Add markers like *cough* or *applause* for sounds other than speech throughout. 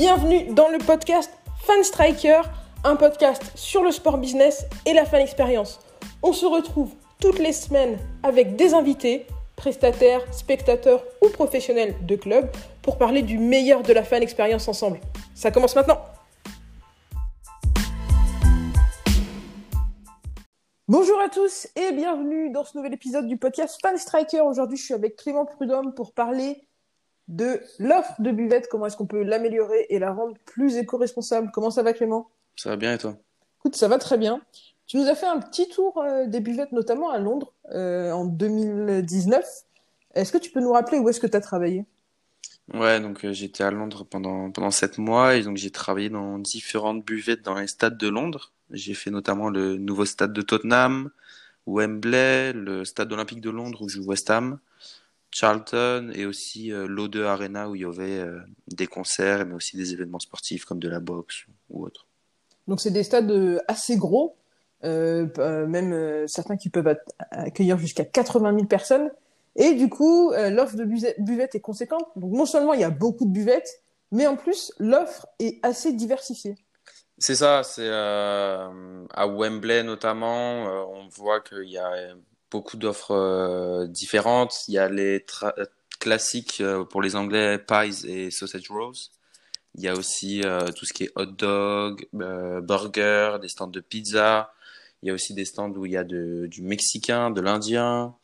Bienvenue dans le podcast Fan Striker, un podcast sur le sport business et la fan expérience. On se retrouve toutes les semaines avec des invités, prestataires, spectateurs ou professionnels de club pour parler du meilleur de la fan expérience ensemble. Ça commence maintenant. Bonjour à tous et bienvenue dans ce nouvel épisode du podcast Fan Striker. Aujourd'hui, je suis avec Clément Prudhomme pour parler de l'offre de buvette, comment est-ce qu'on peut l'améliorer et la rendre plus éco-responsable. Comment ça va Clément? Ça va bien et toi? Écoute, ça va très bien. Tu nous as fait un petit tour euh, des buvettes, notamment à Londres, euh, en 2019. Est-ce que tu peux nous rappeler où est-ce que tu as travaillé? Ouais, donc euh, j'étais à Londres pendant, pendant sept mois et donc j'ai travaillé dans différentes buvettes dans les stades de Londres. J'ai fait notamment le nouveau stade de Tottenham, Wembley, le stade olympique de Londres où joue West Ham, Charlton et aussi euh, l'O2 Arena où il y avait euh, des concerts mais aussi des événements sportifs comme de la boxe ou autre. Donc c'est des stades euh, assez gros, euh, même euh, certains qui peuvent accueillir jusqu'à 80 000 personnes. Et du coup, euh, l'offre de buvettes est conséquente. Donc non seulement il y a beaucoup de buvettes, mais en plus l'offre est assez diversifiée. C'est ça, c'est euh, à Wembley notamment, euh, on voit qu'il y a beaucoup d'offres euh, différentes. Il y a les euh, classiques euh, pour les Anglais, pies et sausage rolls. Il y a aussi tout ce qui est hot dog, burger, des stands de pizza. Il y a aussi des stands où il y a du mexicain, de l'indien,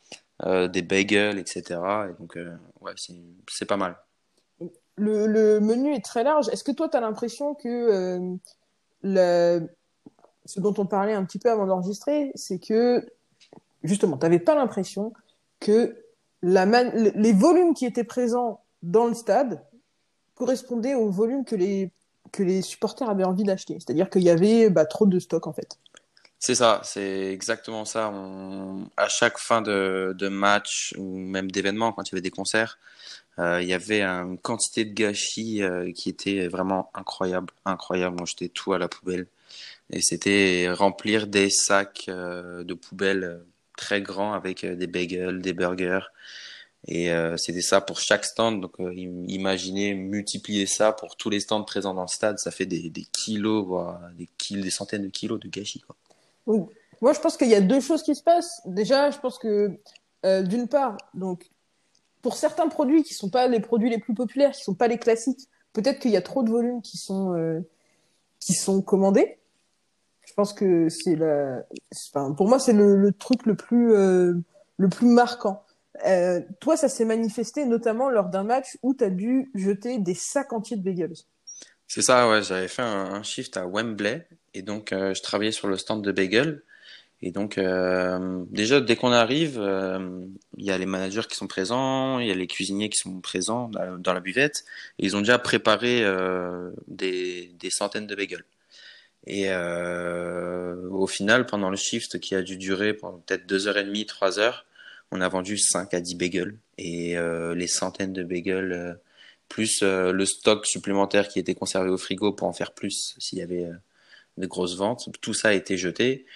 des bagels, etc. Et donc, ouais, c'est pas mal. Le, menu est très large. Est-ce que toi, tu as l'impression que le- ce dont on parlait un petit peu avant d'enregistrer, c'est que justement, tu n'avais pas l'impression que les volumes qui étaient présents dans le stade correspondaient aux volumes que les, que les supporters avaient envie d'acheter. C'est-à-dire qu'il y avait bah, trop de stock en fait. C'est ça, c'est exactement ça. À chaque fin de, match ou même d'événement, quand il y avait des concerts, euh, il y avait une quantité de gâchis euh, qui était vraiment incroyable, incroyable. On jetait tout à la poubelle et c'était remplir des sacs euh, de poubelle très grands avec euh, des bagels, des burgers. Et euh, c'était ça pour chaque stand. Donc euh, im- imaginez multiplier ça pour tous les stands présents dans le stade, ça fait des, kilos, voire des kilos, des centaines de kilos de gâchis, moi, je pense qu'il y a deux choses qui se passent. Déjà, je pense que d'une part, donc pour certains produits qui sont pas les produits les plus populaires, qui sont pas les classiques, peut-être qu'il y a trop de volumes qui sont qui sont commandés. Je pense que c'est la, pour moi, c'est le, truc le plus euh, le plus marquant. Euh, toi, ça s'est manifesté notamment lors d'un match où tu as dû jeter des sacs entiers de bagels. C'est ça, ouais, j'avais fait un, shift à Wembley et donc euh, je travaillais sur le stand de bagel. Et donc, déjà, dès qu'on arrive, il y a les managers qui sont présents, il y a les cuisiniers qui sont présents dans la, buvette, et ils ont déjà préparé des, des centaines de bagels. Et euh, au final, pendant le shift qui a dû durer peut-être deux heures et demie, trois heures, on a vendu 5 à 10 bagels. Et euh, les centaines de bagels, euh, plus euh, le stock supplémentaire qui était conservé au frigo pour en faire plus s'il y avait euh, de grosses ventes, tout ça a été jeté.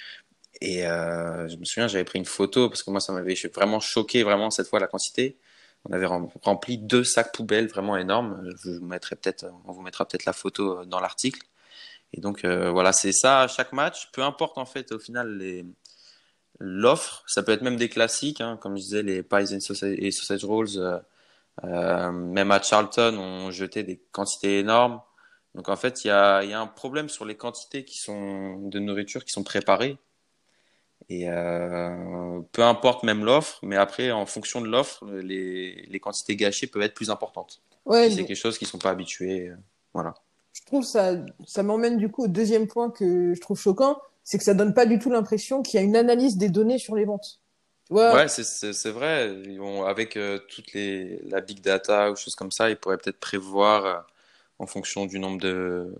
Et euh, je me souviens, j'avais pris une photo parce que moi, ça m'avait vraiment choqué, vraiment, cette fois, la quantité. On avait rem- rempli deux sacs poubelles vraiment énormes. Je vous mettrai peut-être, on vous mettra peut-être la photo dans l'article. Et donc, euh, voilà, c'est ça à chaque match. Peu importe, en fait, au final, les, l'offre. Ça peut être même des classiques, hein, comme je disais, les pies and sausage, et sausage rolls. euh, euh, même à Charlton, on jetait des quantités énormes. Donc en fait, il y a, il y a un problème sur les quantités qui sont de nourriture qui sont préparées. Et peu importe même l'offre, mais après, en fonction de l'offre, les, les quantités gâchées peuvent être plus importantes. Ouais, c'est quelque chose qui sont pas habitués. Voilà. Je trouve ça, ça m'emmène du coup au deuxième point que je trouve choquant, c'est que ça donne pas du tout l'impression qu'il y a une analyse des données sur les ventes. Tu vois, Ouais, c'est vrai. Ils vont- avec euh, toutes les la big data ou choses comme ça, ils pourraient peut-être prévoir euh, en fonction du nombre de,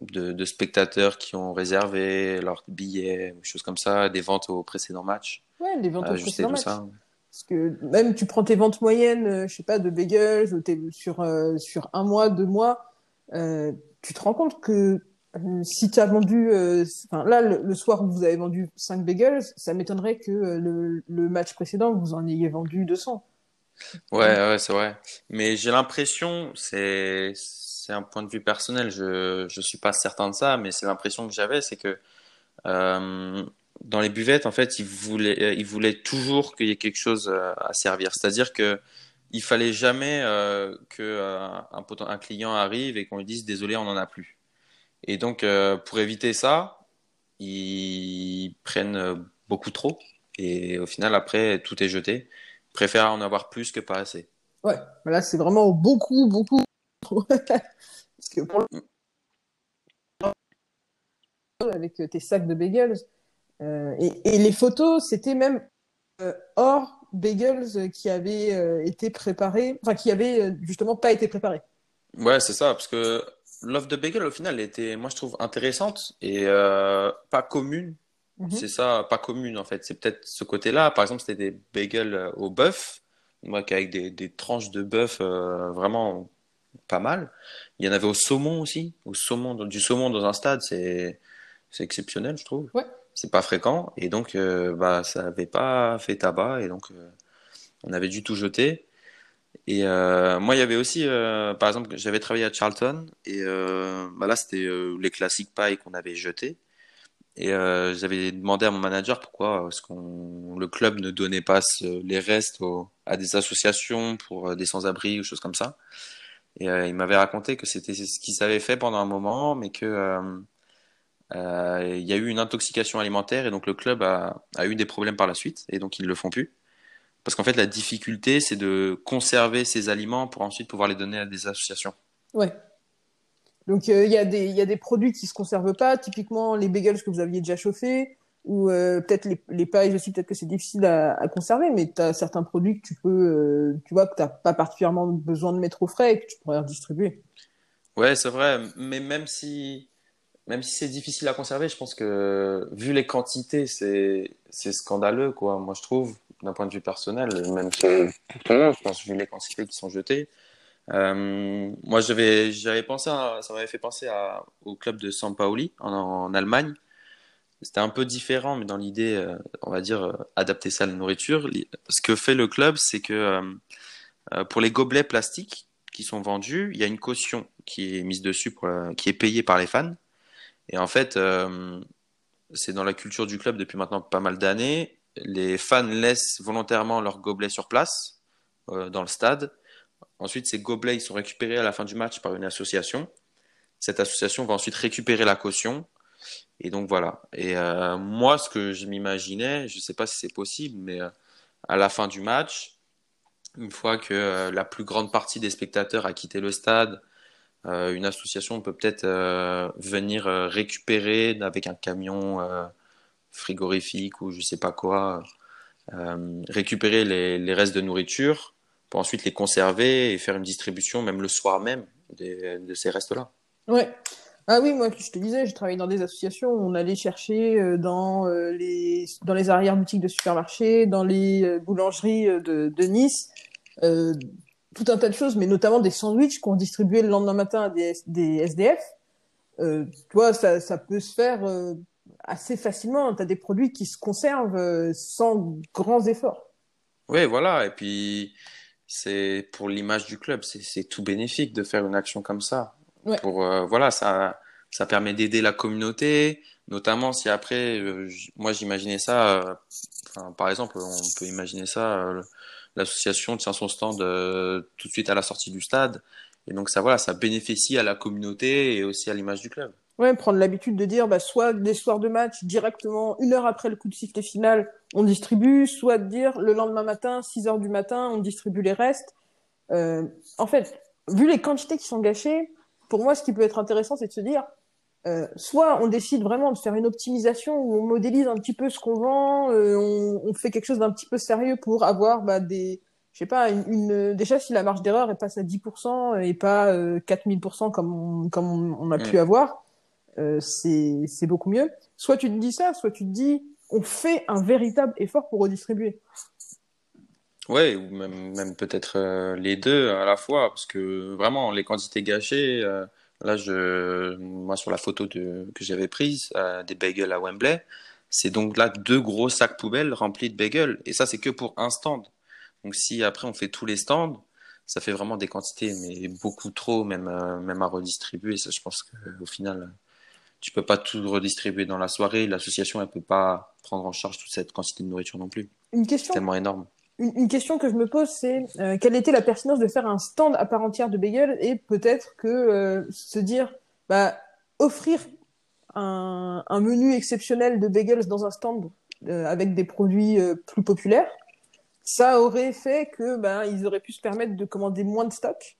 de de spectateurs qui ont réservé leurs billets ou choses comme ça, des ventes au précédent match, ouais, les ventes au ajuster précédent match. ça. Parce que même tu prends tes ventes moyennes, euh, je sais pas, de bagels, ou t'es sur, euh, sur un mois, deux mois, euh, tu te rends compte que euh, si tu as vendu, euh, là, le, soir où vous avez vendu 5 bagels, ça m'étonnerait que euh, le, match précédent, vous en ayez vendu 200. Ouais, ouais, c'est vrai. Mais j'ai l'impression, c'est un point de vue personnel, je je suis pas certain de ça, mais c'est l'impression que j'avais, c'est que euh, dans les buvettes, en fait, ils voulaient ils voulaient toujours qu'il y ait quelque chose à servir. C'est-à-dire que il fallait jamais euh, que euh, un, un client arrive et qu'on lui dise désolé, on n'en a plus. Et donc, euh, pour éviter ça, ils prennent beaucoup trop. Et au final, après, tout est jeté. Ils préfèrent en avoir plus que pas assez. Ouais, là, c'est vraiment beaucoup, beaucoup. *laughs* Parce que pour le... avec tes sacs de bagels, euh, et, et, les photos, c'était même euh, hors bagels qui avaient euh, été préparés, enfin qui avaient justement pas été préparés. Ouais, c'est ça, parce que l'offre de bagel au final était, moi je trouve intéressante et euh, pas commune. Mm -hmm. C'est ça, pas commune en fait. C'est peut-être ce côté-là. Par exemple, c'était des bagels au bœuf, moi avec des, des tranches de bœuf euh, vraiment pas mal. Il y en avait au saumon aussi, au saumon, du saumon dans un stade, c'est c'est exceptionnel, je trouve. Ouais c'est pas fréquent. Et donc euh, bah ça avait pas fait tabac et donc euh, on avait dû tout jeter. Et euh, moi il y avait aussi euh, par exemple j'avais travaillé à Charlton et bah là c'était les classiques pailles qu'on avait jetés. Et j'avais demandé à mon manager pourquoi est-ce qu'on le club ne donnait pas les restes aux, à des associations pour des sans-abri ou choses comme ça. Et il m'avait raconté que c'était ce qu'ils avaient fait pendant un moment mais que euh, il y a eu une intoxication alimentaire et donc le club a, a, eu des problèmes par la suite et donc ils ne le font plus. Parce qu'en fait, la difficulté, c'est de conserver ces aliments pour ensuite pouvoir les donner à des associations. Ouais. Donc il euh, y, y, a des produits qui ne se conservent pas, typiquement les bagels que vous aviez déjà chauffés, ou euh, peut-être les, les pailles aussi, peut-être que c'est difficile à, à, conserver, mais tu as certains produits que tu peux, euh, tu vois, que tu n'as pas particulièrement besoin de mettre au frais et que tu pourrais redistribuer. Ouais, c'est vrai, mais même si même si c'est difficile à conserver, je pense que vu les quantités, c'est scandaleux quoi. Moi je trouve d'un point de vue personnel, même pour tout le monde, je pense vu les quantités qui sont jetées. Euh, moi j'avais j'avais pensé, à, ça m'avait fait penser à, au club de San Paoli en, en Allemagne. C'était un peu différent, mais dans l'idée, euh, on va dire, euh, adapter ça à la nourriture. Ce que fait le club, c'est que euh, pour les gobelets plastiques qui sont vendus, il y a une caution qui est mise dessus, pour, qui est payée par les fans. Et en fait, euh, c'est dans la culture du club depuis maintenant pas mal d'années. Les fans laissent volontairement leurs gobelets sur place, euh, dans le stade. Ensuite, ces gobelets sont récupérés à la fin du match par une association. Cette association va ensuite récupérer la caution. Et donc voilà. Et euh, moi, ce que je m'imaginais, je ne sais pas si c'est possible, mais à la fin du match, une fois que la plus grande partie des spectateurs a quitté le stade, euh, une association peut peut-être euh, venir euh, récupérer avec un camion frigorifique ou je sais pas quoi, récupérer les, restes de nourriture pour ensuite les conserver et faire une distribution même le soir même de ces restes-là. Ouais. Ah oui, moi, je te disais, j'ai travaillé dans des associations où on allait chercher dans les, dans les arrière-boutiques de supermarchés, dans les boulangeries de, Nice, tout un tas de choses, mais notamment des sandwichs qu'on distribuait le lendemain matin à des, des SDF. Euh, tu vois, ça, ça peut se faire euh, assez facilement. Tu as des produits qui se conservent euh, sans grands efforts. Oui, voilà. Et puis, c'est pour l'image du club, c'est tout bénéfique de faire une action comme ça. Ouais. Pour, euh, voilà, ça, ça permet d'aider la communauté, notamment si après, euh, moi j'imaginais ça, par exemple, on peut imaginer ça l'association tient son stand euh, tout de suite à la sortie du stade. Et donc ça, voilà, ça bénéficie à la communauté et aussi à l'image du club. Ouais, prendre l'habitude de dire, bah, soit des soirs de match, directement, une heure après le coup de sifflet final, on distribue, soit de dire, le lendemain matin, 6 heures du matin, on distribue les restes. Euh, en fait, vu les quantités qui sont gâchées, pour moi, ce qui peut être intéressant, c'est de se dire, euh, soit on décide vraiment de faire une optimisation où on modélise un petit peu ce qu'on vend, euh, on, on, fait quelque chose d'un petit peu sérieux pour avoir bah, des, je sais pas, une, une, déjà si la marge d'erreur est passe à 10% et pas euh, 4000% comme on, comme on, on a mmh. pu avoir, euh, c'est c'est beaucoup mieux. Soit tu te dis ça, soit tu te dis on fait un véritable effort pour redistribuer. Ouais, ou même, même peut-être euh, les deux à la fois, parce que vraiment les quantités gâchées euh, Là, je, moi, sur la photo de, que j'avais prise euh, des bagels à Wembley, c'est donc là deux gros sacs poubelles remplis de bagels. Et ça, c'est que pour un stand. Donc, si après on fait tous les stands, ça fait vraiment des quantités, mais beaucoup trop, même, euh, même à redistribuer. Ça, je pense qu'au final, tu peux pas tout redistribuer dans la soirée. L'association, elle peut pas prendre en charge toute cette quantité de nourriture non plus. Une question? Tellement énorme. Une, question que je me pose, c'est euh, quelle était la pertinence de faire un stand à part entière de bagels et peut-être que euh, se dire, bah, offrir un, menu exceptionnel de bagels dans un stand avec des produits plus populaires ça aurait fait que ben ils auraient pu se permettre de commander moins de stock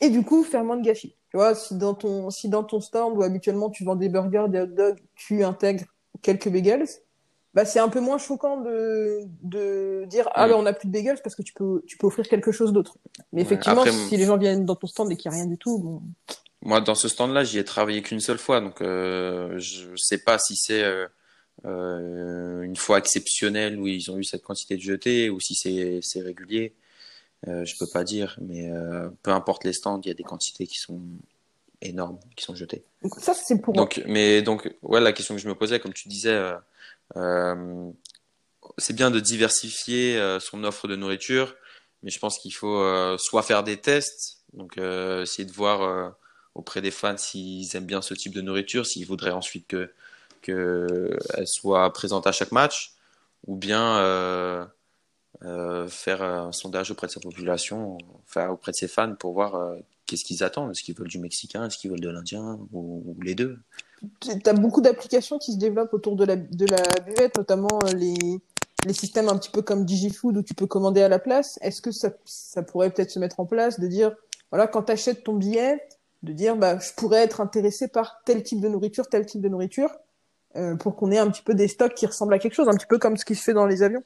et du coup faire moins de gâchis. Tu vois, si dans ton si dans ton stand où habituellement tu vends des burgers, des hot dogs, tu intègres quelques bagels, bah c'est un peu moins choquant de de dire ah ben on a plus de bagels parce que tu peux tu peux offrir quelque chose d'autre. Mais effectivement, si les gens viennent dans ton stand et qu'il n'y a rien du tout, bon. Moi, dans ce stand-là, j'y ai travaillé qu'une seule fois, donc euh, je sais pas si c'est euh, euh, une fois exceptionnel où ils ont eu cette quantité de jetés ou si c'est régulier, euh, je peux pas dire. Mais euh, peu importe les stands, il y a des quantités qui sont énormes qui sont jetées. Donc ça c'est pour. Donc mais donc ouais la question que je me posais comme tu disais. C'est bien de diversifier son offre de nourriture, mais je pense qu'il faut soit faire des tests, donc essayer de voir auprès des fans s'ils aiment bien ce type de nourriture, s'ils voudraient ensuite que qu'elle soit présente à chaque match, ou bien euh, euh, faire un sondage auprès de sa population, faire auprès de ses fans pour voir euh, qu'est-ce qu'ils attendent. Est-ce qu'ils veulent du mexicain, est-ce qu'ils veulent de l'indien, ou, les deux? Tu as beaucoup d'applications qui se développent autour de la, de la buvette, notamment les, les systèmes un petit peu comme DigiFood où tu peux commander à la place. Est-ce que ça, ça pourrait peut-être se mettre en place de dire, voilà, quand tu achètes ton billet, de dire, bah, je pourrais être intéressé par tel type de nourriture, tel type de nourriture. Euh, pour qu'on ait un petit peu des stocks qui ressemblent à quelque chose, un petit peu comme ce qui se fait dans les avions.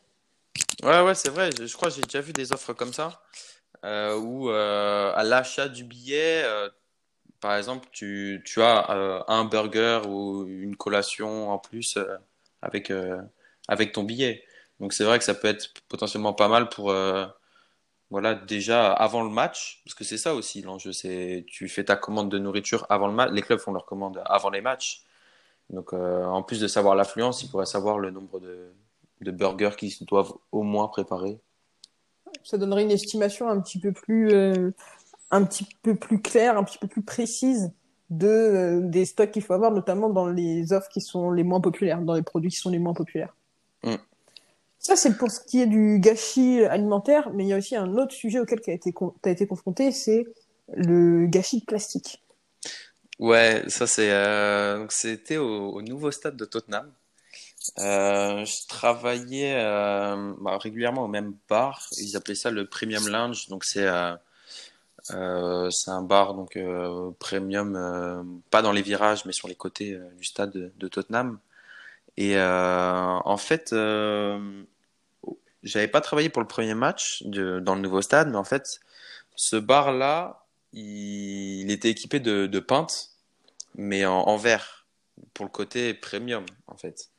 Ouais, ouais, c'est vrai. Je, crois que j'ai déjà vu des offres comme ça, euh, où euh, à l'achat du billet, euh, par exemple, tu, as un burger ou une collation en plus avec, avec ton billet. Donc c'est vrai que ça peut être potentiellement pas mal pour voilà déjà avant le match parce que c'est ça aussi l'enjeu c'est tu fais ta commande de nourriture avant le match les clubs font leur commande avant les matchs donc, euh, en plus de savoir l'affluence, il pourrait savoir le nombre de, burgers qu'ils doivent au moins préparer. Ça donnerait une estimation un petit peu plus, euh, un petit peu plus claire, un petit peu plus précise de euh, des stocks qu'il faut avoir, notamment dans les offres qui sont les moins populaires, dans les produits qui sont les moins populaires. Mm. Ça, c'est pour ce qui est du gâchis alimentaire, mais il y a aussi un autre sujet auquel tu as été, as été confronté, c'est le gâchis de plastique. Ouais, ça c'est euh, c'était au, au nouveau stade de Tottenham. Euh, je travaillais bah, régulièrement au même bar. Ils appelaient ça le Premium Lounge. Donc c'est euh, euh, c'est un bar donc euh, premium, euh, pas dans les virages mais sur les côtés du stade de, Tottenham. Et en fait, j'avais pas travaillé pour le premier match de, dans le nouveau stade, mais en fait, ce bar là il, était équipé de, de pintes, mais en, en, verre, pour le côté premium, en fait.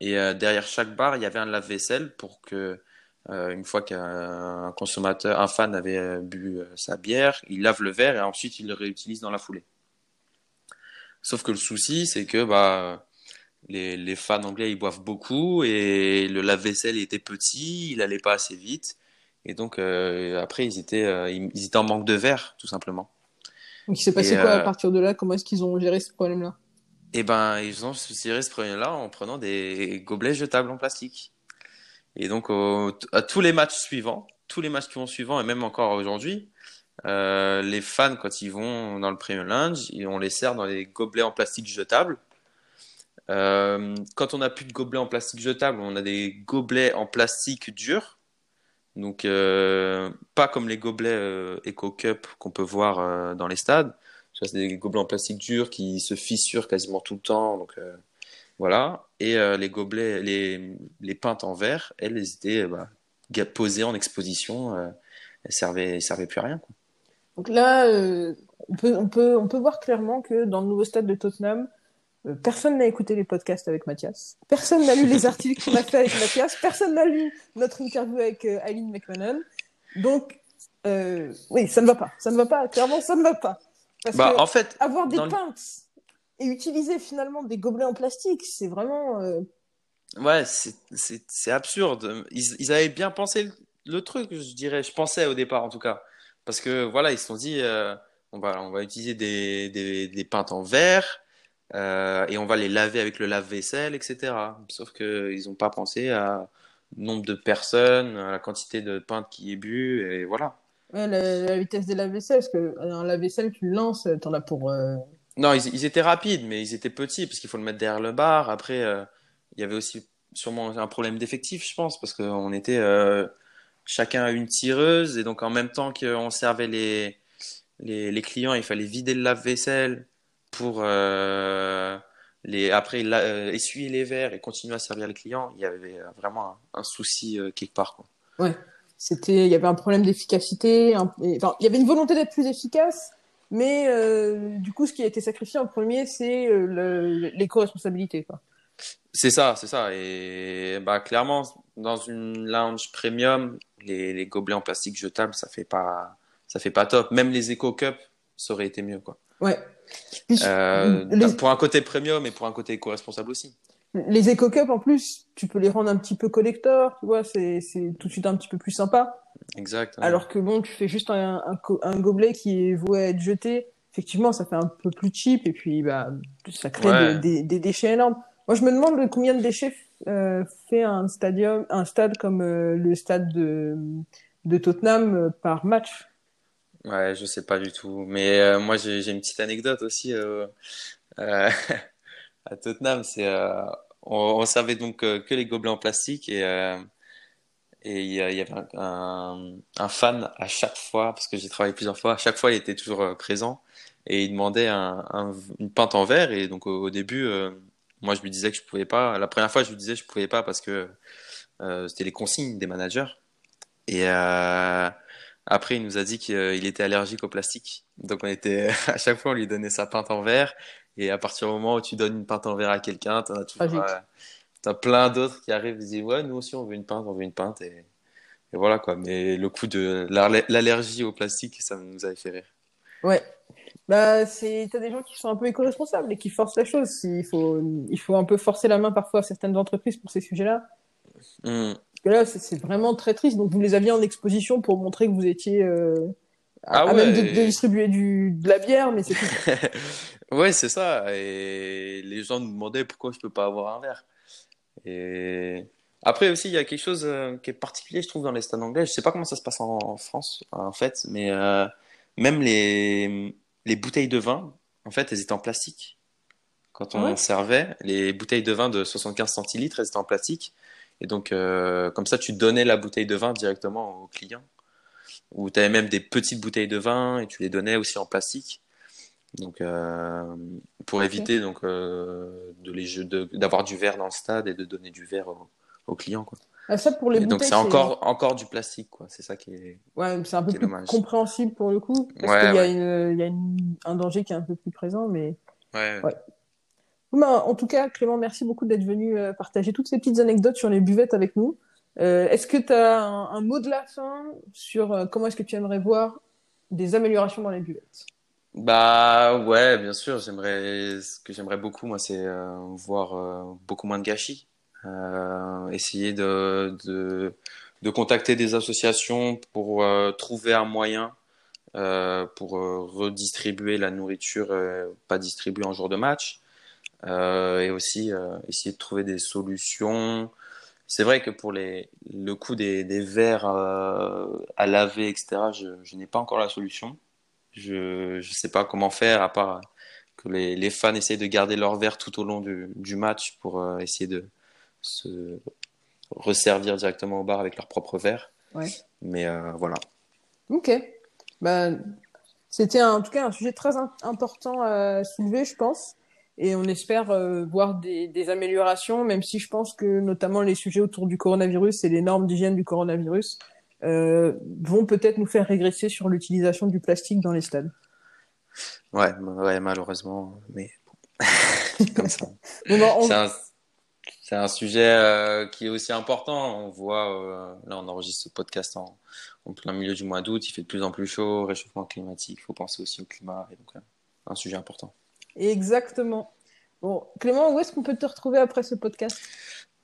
Et euh, derrière chaque bar, il y avait un lave-vaisselle pour que, euh, une fois qu'un consommateur, un fan avait euh, bu euh, sa bière, il lave le verre et ensuite il le réutilise dans la foulée. Sauf que le souci, c'est que bah, les, les, fans anglais, ils boivent beaucoup et le lave-vaisselle était petit, il allait pas assez vite. Et donc, euh, après, ils étaient, euh, ils étaient en manque de verre, tout simplement. Donc, il s'est passé quoi à euh, partir de là? Comment est-ce qu'ils ont géré ce problème-là? Eh ben, ils ont géré ce problème-là en prenant des gobelets jetables en plastique. Et donc, à tous les matchs suivants, tous les matchs qui vont suivants, et même encore aujourd'hui, euh, les fans, quand ils vont dans le Premium Lounge, on les sert dans les gobelets en plastique jetables. Euh, quand on n'a plus de gobelets en plastique jetables, on a des gobelets en plastique dur. Donc, euh, pas comme les gobelets Eco Cup qu'on peut voir dans les stades. C'est des gobelets en plastique dur qui se fissurent quasiment tout le temps. Donc, voilà. Et euh, les gobelets, les, les pintes en verre, elles, elles étaient bah, posées en exposition. elles servaient, elles servaient plus à rien. Quoi. Donc là, on, peut, on, peut, on peut voir clairement que dans le nouveau stade de Tottenham, euh, personne n'a écouté les podcasts avec Mathias. Personne n'a lu les articles qu'on a fait avec Mathias. Personne n'a lu notre interview avec euh, Aline McMahon. Donc, euh, oui, ça ne va pas. Ça ne va pas. Clairement, ça ne va pas. Parce bah, que en fait, avoir des pintes et utiliser finalement des gobelets en plastique, c'est vraiment. Euh... Ouais, c'est absurde. Ils, ils, avaient bien pensé le, le, truc, je dirais. Je pensais au départ, en tout cas. Parce que voilà, ils se sont dit, euh, on va, on va utiliser des, des, des pintes en verre euh, et on va les laver avec le lave-vaisselle, etc. Sauf qu'ils n'ont pas pensé à nombre de personnes, à la quantité de pintes qui est bu, et voilà. Ouais, la, la vitesse des lave-vaisselle, parce que un lave-vaisselle, tu le lances, t'en as pour. Non, ils, étaient rapides, mais ils étaient petits, parce qu'il faut le mettre derrière le bar. Après, euh, il y avait aussi sûrement un problème d'effectif, je pense, parce qu'on était euh, chacun une tireuse, et donc en même temps qu'on servait les, les, clients, il fallait vider le lave-vaisselle pour euh, les, après euh, essuyer les verres et continuer à servir les clients. Il y avait vraiment un, souci quelque part, quoi. Ouais. C'était, il y avait un problème d'efficacité. Enfin, il y avait une volonté d'être plus efficace, mais euh, du coup, ce qui a été sacrifié en premier, c'est euh, l'éco-responsabilité, quoi. C'est ça, c'est ça. Et bah clairement, dans une lounge premium, les, les gobelets en plastique jetables, ça fait pas, ça fait pas top. Même les Eco Cup, ça aurait été mieux, quoi. Ouais. Euh, les, Pour un côté premium et pour un côté éco-responsable aussi. les éco-cups, en plus, tu peux les rendre un petit peu collector, tu vois, c'est, c'est tout de suite un petit peu plus sympa. Exact. ouais. Alors que bon, tu fais juste un, un, co- un gobelet qui est voué à être jeté. Effectivement, ça fait un peu plus cheap et puis bah, ça crée Ouais. des, des, des déchets énormes. Moi, je me demande de combien de déchets euh, fait un stadium, un stade comme euh, le stade de, de Tottenham euh, par match. Ouais, je sais pas du tout. Mais moi, j'ai une petite anecdote aussi *laughs* à Tottenham. C'est, on, on servait donc que les gobelets en plastique et et il y, avait un, un, un fan à chaque fois, parce que j'ai travaillé plusieurs fois. À chaque fois, il était toujours euh, présent et il demandait un, un- une pinte en verre. Et donc au, au début, euh, moi, je lui disais que je pouvais pas. La première fois, je lui disais que je pouvais pas parce que euh, c'était les consignes des managers. Et euh, après, il nous a dit qu'il était allergique au plastique. Donc, on était, *laughs* à chaque fois, on lui donnait sa pinte en verre. Et à partir du moment où tu donnes une pinte en verre à quelqu'un, t'en as toujours, T'as plein d'autres qui arrivent et disent, ouais, nous aussi, on veut une pinte, on veut une pinte. Et, et voilà, quoi. Mais le coup de l'allergie au plastique, ça nous avait fait rire. Ouais. Bah, c'est, t'as des gens qui sont un peu éco-responsables et qui forcent la chose. Il faut, il faut un peu forcer la main parfois à certaines entreprises pour ces sujets-là. Hmm. Parce que là, c'est vraiment très triste. Donc, vous les aviez en exposition pour montrer que vous étiez euh, à, Ah à même de, ouais. de distribuer du, de la bière, mais c'est *laughs* tout. Ouais, c'est ça. Et les gens nous demandaient pourquoi je peux pas avoir un verre. Et après aussi, il y a quelque chose euh, qui est particulier, je trouve, dans les stades anglais. Je sais pas comment ça se passe en, France, en fait, mais euh, même les, les bouteilles de vin, en fait, elles étaient en plastique. Quand on Ah ouais? servait, les bouteilles de vin de 75 centilitres, elles étaient en plastique. Et donc, euh, comme ça, tu donnais la bouteille de vin directement au client. Ou tu avais même des petites bouteilles de vin et tu les donnais aussi en plastique. Donc, euh, pour éviter donc euh, de les jeux- de- d'avoir du verre dans le stade et de donner du verre au, au client, quoi. Ah, ça, pour les Et donc, c'est encore, encore du plastique, quoi. C'est ça qui est. Ouais, c'est un peu plus dommage. compréhensible pour le coup, parce Ouais, qu'il y a, ouais. une, il y a une- un danger qui est un peu plus présent. Mais Ouais. Ouais. Bah, en tout cas, Clément, merci beaucoup d'être venu euh, partager toutes ces petites anecdotes sur les buvettes avec nous. Euh, est-ce que tu as un, un mot de la fin sur comment est-ce que tu aimerais voir des améliorations dans les buvettes? Bah ouais, bien sûr. J'aimerais, ce que j'aimerais beaucoup, moi, c'est euh, voir euh, beaucoup moins de gâchis. Euh, essayer de, de, de contacter des associations pour euh, trouver un moyen euh, pour euh, redistribuer la nourriture pas distribuée en jour de match. Et aussi essayer de trouver des solutions. C'est vrai que pour les, le coût des, des verres à laver, etc., je, je n'ai pas encore la solution. Je ne sais pas comment faire, à part que les, les fans essayent de garder leur verre tout au long du, du match pour euh, essayer de se resservir directement au bar avec leur propre verre. Ouais. Mais euh, voilà. Ok. Bah, c'était en tout cas un sujet très im- important à soulever, je pense. Et on espère euh, voir des, des améliorations, même si je pense que notamment les sujets autour du coronavirus et les normes d'hygiène du coronavirus euh, vont peut-être nous faire régresser sur l'utilisation du plastique dans les stades. Ouais, ouais, malheureusement, mais *laughs* comme ça. *laughs* Bah, on- C'est un, sujet euh, qui est aussi important. On voit, euh, là, on enregistre ce podcast en, en plein milieu du mois d'août. Il fait de plus en plus chaud, réchauffement climatique. Il faut penser aussi au climat. Et donc, euh, un sujet important. Exactement. Bon, Clément, où est-ce qu'on peut te retrouver après ce podcast?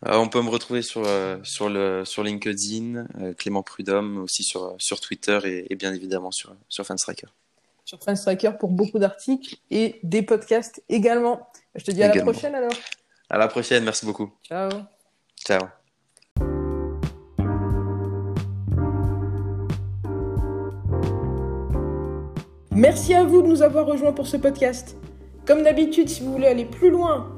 On peut me retrouver sur, sur, le, sur LinkedIn, Clément Prudhomme, aussi sur, sur Twitter et, bien évidemment sur, sur Fanstriker. Sur Fanstriker pour beaucoup d'articles et des podcasts également. Je te dis à la prochaine alors. À la prochaine, merci beaucoup. Ciao. Ciao. Merci à vous de nous avoir rejoints pour ce podcast. Comme d'habitude, si vous voulez aller plus loin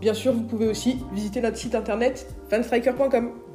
Bien sûr, vous pouvez aussi visiter notre site internet fanstriker.com.